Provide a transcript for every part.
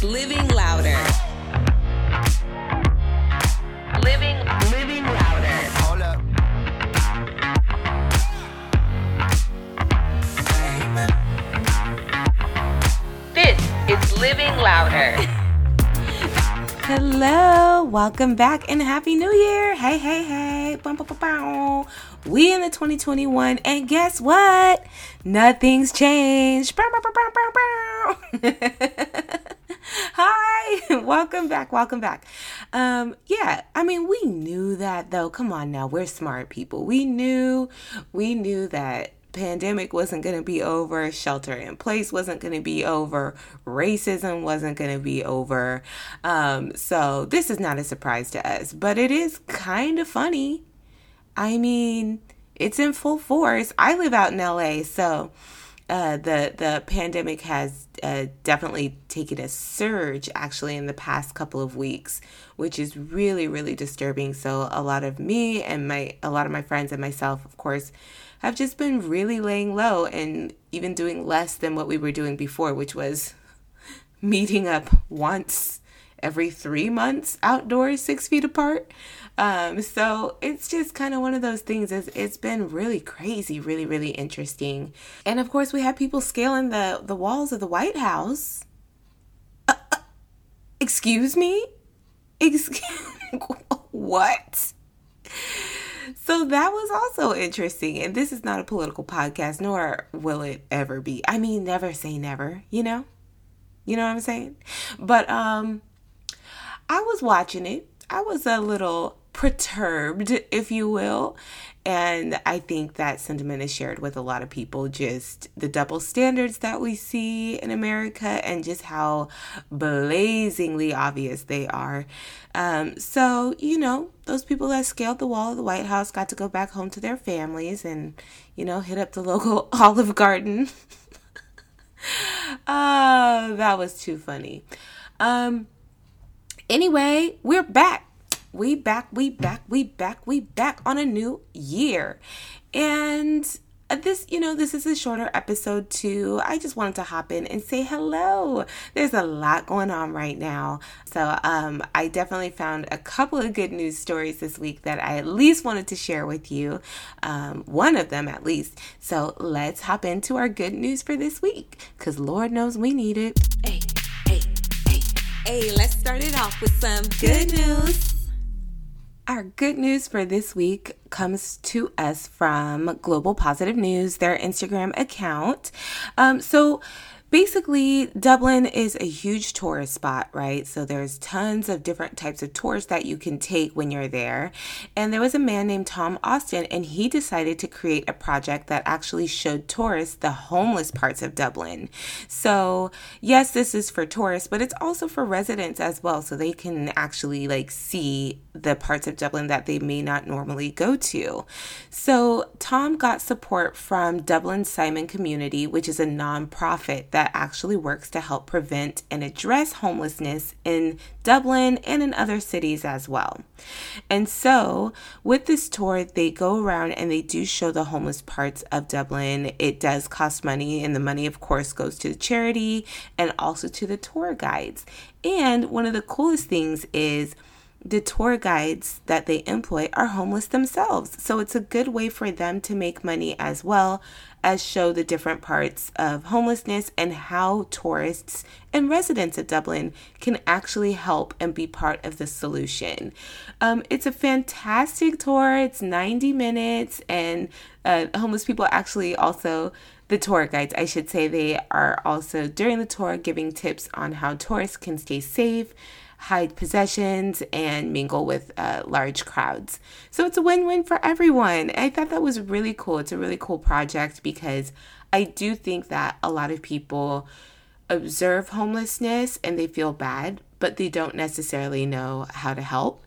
is Living Louder. Living, living louder. Hold up. This is Living Louder. Hello, welcome back and happy new year. Hey, hey, hey. Bum, bum, bum, bum. We in the 2021 and guess what? Nothing's changed. Bow, bow, bow, bow, bow, bow. Hi, welcome back, welcome back. Um yeah, I mean we knew that though. Come on now, we're smart people. We knew we knew that pandemic wasn't going to be over, shelter in place wasn't going to be over, racism wasn't going to be over. Um, so this is not a surprise to us, but it is kind of funny. I mean, it's in full force. I live out in LA, so uh, the the pandemic has uh, definitely taken a surge actually in the past couple of weeks, which is really really disturbing. So a lot of me and my a lot of my friends and myself, of course, have just been really laying low and even doing less than what we were doing before, which was meeting up once every three months outdoors, six feet apart. Um, so it's just kind of one of those things. It's, it's been really crazy, really, really interesting. And of course, we had people scaling the, the walls of the White House. Uh, uh, excuse me? Excuse what? So that was also interesting. And this is not a political podcast, nor will it ever be. I mean, never say never, you know? You know what I'm saying? But um I was watching it. I was a little perturbed, if you will. And I think that sentiment is shared with a lot of people just the double standards that we see in America and just how blazingly obvious they are. Um, so, you know, those people that scaled the wall of the White House got to go back home to their families and, you know, hit up the local Olive Garden. oh, that was too funny. Um, anyway, we're back we back, we back, we back, we back on a new year. And this, you know, this is a shorter episode too. I just wanted to hop in and say hello. There's a lot going on right now. So, um, I definitely found a couple of good news stories this week that I at least wanted to share with you. Um, one of them at least. So, let's hop into our good news for this week because Lord knows we need it. Hey, hey, let's start it off with some good news. Our good news for this week comes to us from Global Positive News, their Instagram account. Um, so, basically dublin is a huge tourist spot right? So there's tons of different types of tours that you can take when you're there. And there was a man named tom austin and he decided to create a project that actually showed tourists the homeless parts of dublin. So yes this is for tourists but it's also for residents as well so they can actually like see the parts of dublin that they may not normally go to. So tom got support from dublin simon community which is a nonprofit that that actually works to help prevent and address homelessness in Dublin and in other cities as well. And so, with this tour, they go around and they do show the homeless parts of Dublin. It does cost money, and the money, of course, goes to the charity and also to the tour guides. And one of the coolest things is the tour guides that they employ are homeless themselves. So it's a good way for them to make money as well as show the different parts of homelessness and how tourists and residents of Dublin can actually help and be part of the solution. Um, it's a fantastic tour, it's 90 minutes, and uh, homeless people actually also the tour guides, I should say, they are also during the tour giving tips on how tourists can stay safe, hide possessions, and mingle with uh, large crowds. So it's a win win for everyone. I thought that was really cool. It's a really cool project because I do think that a lot of people observe homelessness and they feel bad, but they don't necessarily know how to help.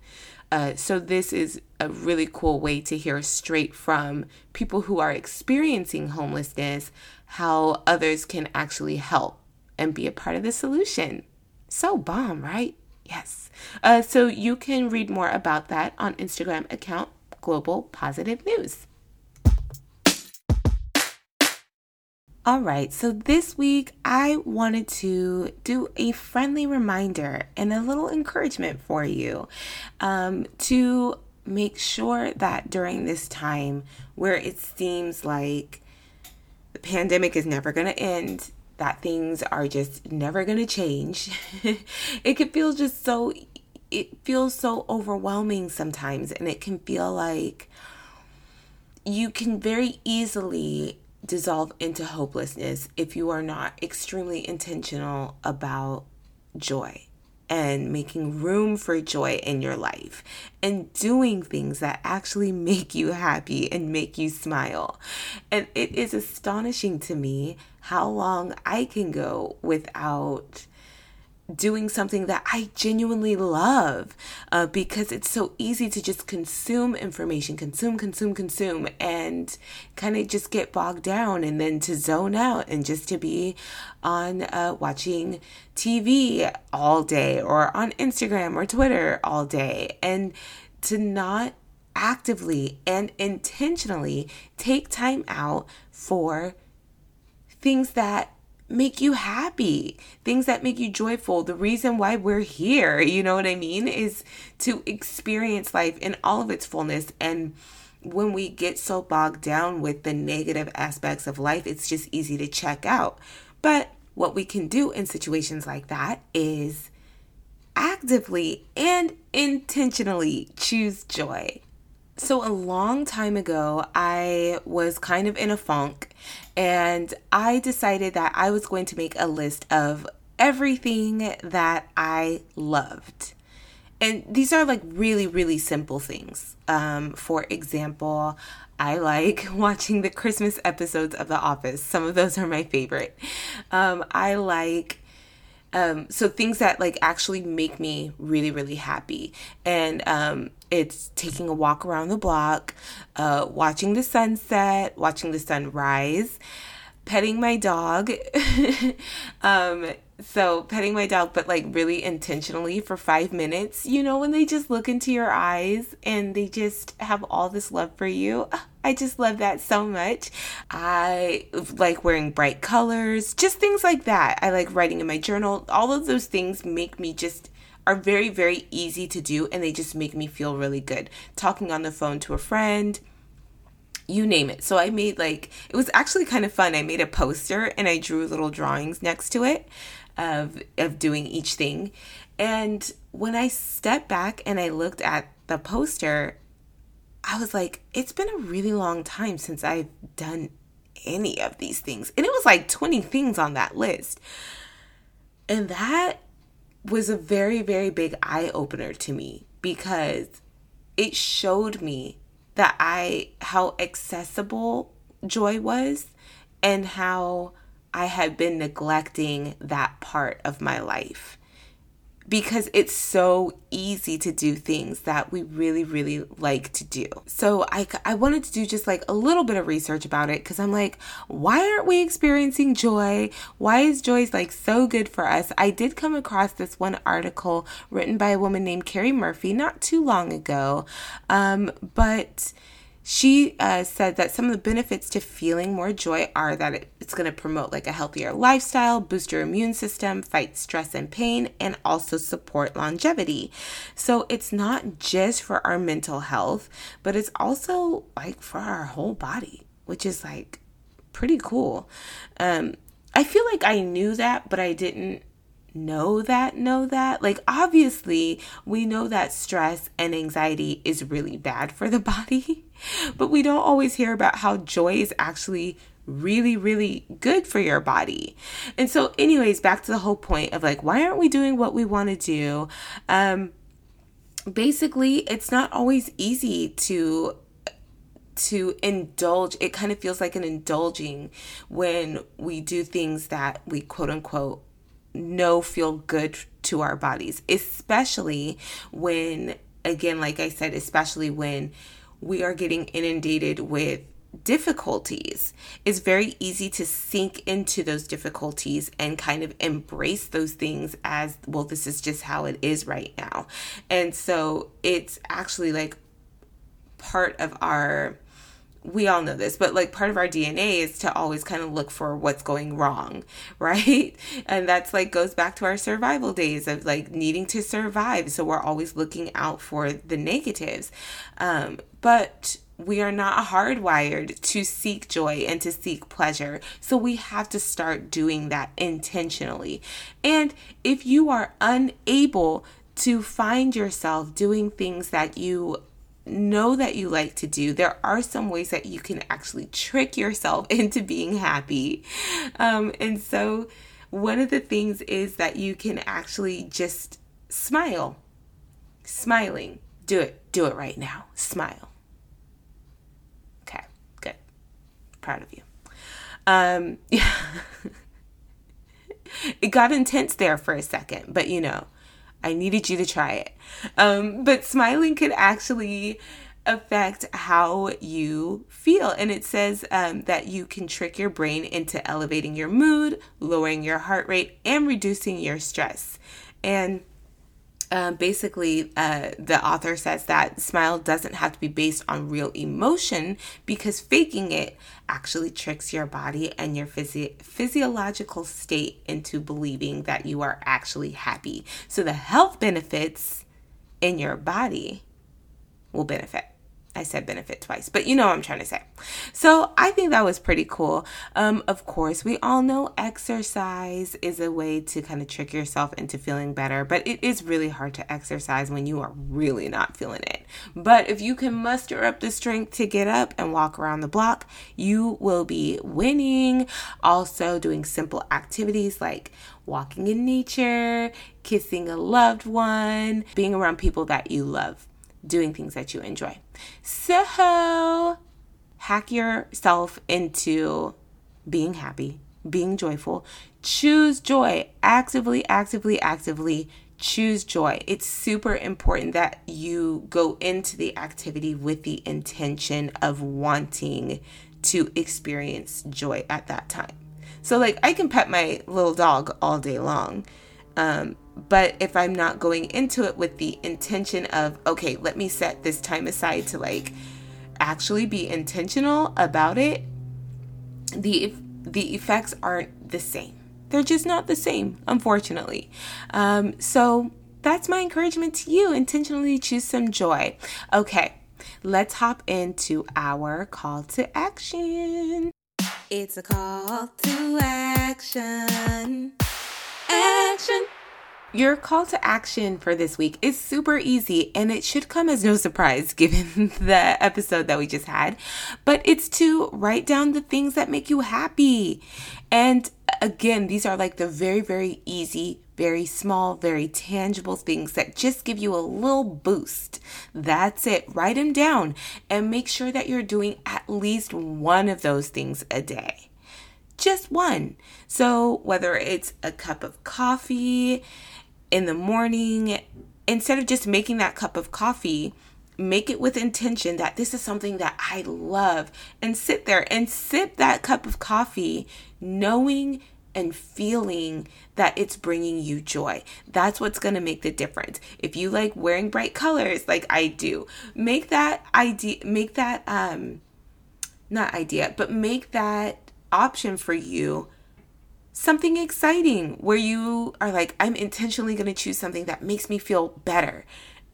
Uh, so, this is a really cool way to hear straight from people who are experiencing homelessness how others can actually help and be a part of the solution. So bomb, right? Yes. Uh, so you can read more about that on Instagram account Global Positive News. All right, so this week I wanted to do a friendly reminder and a little encouragement for you um, to make sure that during this time where it seems like the pandemic is never going to end, that things are just never going to change, it can feel just so, it feels so overwhelming sometimes, and it can feel like you can very easily dissolve into hopelessness if you are not extremely intentional about joy and making room for joy in your life and doing things that actually make you happy and make you smile. And it is astonishing to me how long I can go without doing something that I genuinely love uh, because it's so easy to just consume information, consume, consume, consume, and kind of just get bogged down and then to zone out and just to be on uh, watching TV all day or on Instagram or Twitter all day. And to not actively and intentionally take time out for things that make you happy, things that make you joyful. The reason why we're here, you know what I mean, is to experience life in all of its fullness. And when we get so bogged down with the negative aspects of life, it's just easy to check out. But what we can do in situations like that is actively and intentionally choose joy. So, a long time ago, I was kind of in a funk and I decided that I was going to make a list of everything that I loved. And these are like really, really simple things. Um, for example, I like watching the Christmas episodes of The Office. Some of those are my favorite. Um, I like um, so things that like actually make me really really happy. And um, it's taking a walk around the block uh, watching the sunset watching the sunrise petting my dog. Um, so petting my dog but like really intentionally for five minutes you know when they just look into your eyes and they just have all this love for you I just love that so much. I like wearing bright colors, just things like that. I like writing in my journal. All of those things make me just are very, very easy to do and they just make me feel really good. Talking on the phone to a friend, you name it. So I made like, it was actually kind of fun. I made a poster and I drew little drawings next to it of, of doing each thing. And when I stepped back and I looked at the poster, I was like, it's been a really long time since I've done any of these things. And it was like 20 things on that list. And that was a very, very big eye opener to me because it showed me that I, how accessible joy was and how I had been neglecting that part of my life because it's so easy to do things that we really really like to do. So I I wanted to do just like a little bit of research about it cuz I'm like why aren't we experiencing joy? Why is joy like so good for us? I did come across this one article written by a woman named Carrie Murphy not too long ago. Um but she uh, said that some of the benefits to feeling more joy are that it, it's going to promote like a healthier lifestyle, boost your immune system, fight stress and pain, and also support longevity. So it's not just for our mental health, but it's also like for our whole body, which is like pretty cool. Um, I feel like I knew that, but I didn't know that know that. Like obviously we know that stress and anxiety is really bad for the body but we don't always hear about how joy is actually really really good for your body. And so anyways back to the whole point of like why aren't we doing what we want to do? Um basically it's not always easy to to indulge. It kind of feels like an indulging when we do things that we quote unquote know feel good to our bodies, especially when, again, like I said, especially when we are getting inundated with difficulties. It's very easy to sink into those difficulties and kind of embrace those things as, well, this is just how it is right now. And so it's actually like part of our we all know this, but like part of our DNA is to always kind of look for what's going wrong, right? And that's like goes back to our survival days of like needing to survive. So we're always looking out for the negatives. Um, but we are not hardwired to seek joy and to seek pleasure. So we have to start doing that intentionally. And if you are unable to find yourself doing things that you know that you like to do, there are some ways that you can actually trick yourself into being happy. Um, and so, one of the things is that you can actually just smile. Smiling. Do it. Do it right now. Smile. Okay, good. Proud of you. Um, yeah. it got intense there for a second, but you know, I needed you to try it. Um, but smiling can actually affect how you feel. And it says um, that you can trick your brain into elevating your mood, lowering your heart rate, and reducing your stress. And uh, basically, uh, the author says that smile doesn't have to be based on real emotion because faking it actually tricks your body and your physi- physiological state into believing that you are actually happy. So the health benefits in your body will benefit. I said benefit twice, but you know what I'm trying to say. So I think that was pretty cool. Um, of course, we all know exercise is a way to kind of trick yourself into feeling better, but it is really hard to exercise when you are really not feeling it. But if you can muster up the strength to get up and walk around the block, you will be winning. Also, doing simple activities like walking in nature, kissing a loved one, being around people that you love doing things that you enjoy. So, hack yourself into being happy, being joyful. Choose joy. Actively, actively, actively choose joy. It's super important that you go into the activity with the intention of wanting to experience joy at that time. So, like, I can pet my little dog all day long. Um, but if I'm not going into it with the intention of, okay, let me set this time aside to like actually be intentional about it, the the effects aren't the same. They're just not the same, unfortunately. Um, so that's my encouragement to you. Intentionally choose some joy. Okay, let's hop into our call to action. It's a call to action. Action. Your call to action for this week is super easy and it should come as no surprise given the episode that we just had. But it's to write down the things that make you happy. And uh, again, these are like the very, very easy, very small, very tangible things that just give you a little boost. That's it. Write them down and make sure that you're doing at least one of those things a day just one. So, whether it's a cup of coffee, in the morning, instead of just making that cup of coffee, make it with intention that this is something that I love and sit there and sip that cup of coffee knowing and feeling that it's bringing you joy. That's what's going to make the difference. If you like wearing bright colors like I do, make that idea make that um not idea, but make that option for you something exciting where you are like, I'm intentionally going to choose something that makes me feel better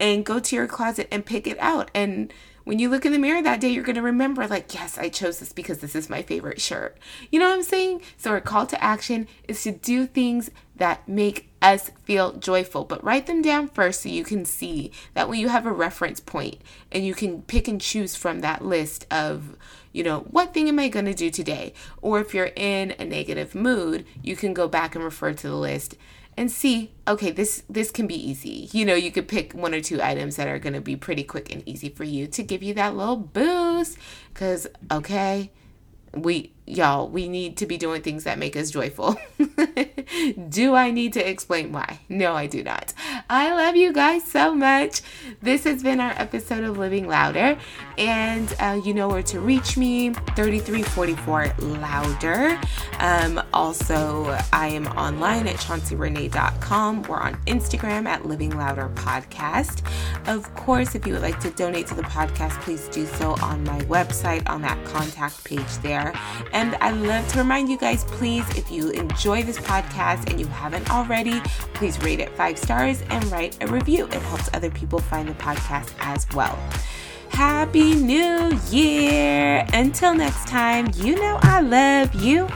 and go to your closet and pick it out. And when you look in the mirror that day, you're going to remember, like, yes, I chose this because this is my favorite shirt. You know what I'm saying? So, our call to action is to do things that make us feel joyful, but write them down first so you can see that way, you have a reference point and you can pick and choose from that list of, you know, what thing am I going to do today? Or if you're in a negative mood, you can go back and refer to the list and see okay this this can be easy. You know you could pick one or two items that are going to be pretty quick and easy for you to give you that little boost. Cuz okay we y'all, we need to be doing things that make us joyful. do I need to explain why? No, I do not. I love you guys so much. This has been our episode of Living Louder, and uh, you know where to reach me 3344 Louder. Um, also, I am online at chaunceyrenee.com. We're on Instagram at Living Louder Podcast. Of course, if you would like to donate to the podcast, please do so on my website on that contact page there. And I love to remind you guys, please, if you enjoy this podcast and you haven't already, please rate it five stars and write a review. It helps other people find the podcast as well. Happy New Year! Until next time, you know I love you